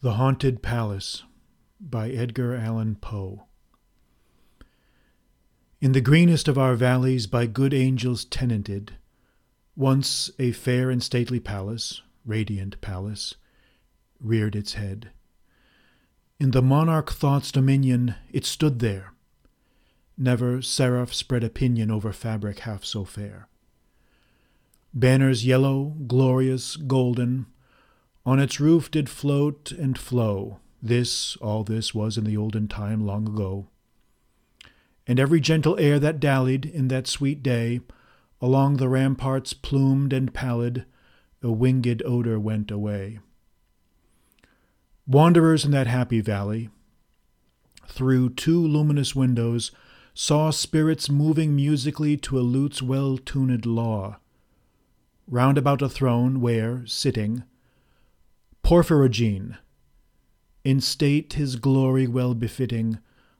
The Haunted Palace by Edgar Allan Poe. In the greenest of our valleys, by good angels tenanted, once a fair and stately palace, radiant palace, reared its head. In the monarch thought's dominion it stood there. Never seraph spread a pinion over fabric half so fair. Banners yellow, glorious, golden, on its roof did float and flow. This, all this was in the olden time long ago. And every gentle air that dallied in that sweet day along the ramparts plumed and pallid, a winged odor went away. Wanderers in that happy valley, through two luminous windows, saw spirits moving musically to a lute's well tuned law. Round about a throne where, sitting, Porphyrogene, in state his glory well befitting,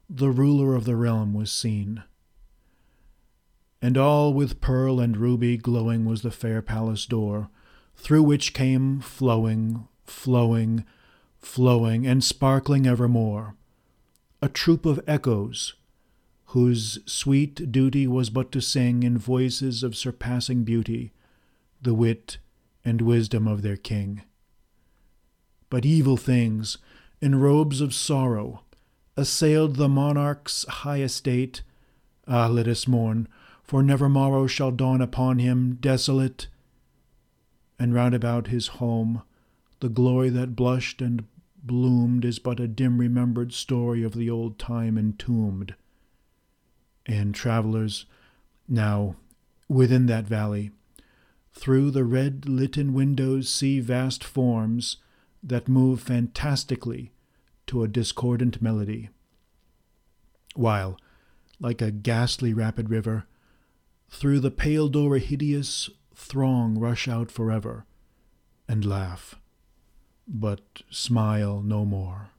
the ruler of the realm was seen. And all with pearl and ruby glowing was the fair palace door, through which came flowing, flowing, flowing, and sparkling evermore, a troop of echoes, whose sweet duty was but to sing in voices of surpassing beauty the wit and wisdom of their king but evil things, in robes of sorrow, assailed the monarch's high estate. Ah, let us mourn, for never morrow shall dawn upon him desolate. And round about his home, the glory that blushed and bloomed is but a dim remembered story of the old time entombed. And travelers, now within that valley, through the red litten windows see vast forms that move fantastically to a discordant melody. While, like a ghastly rapid river, through the pale door a hideous throng rush out forever and laugh, but smile no more.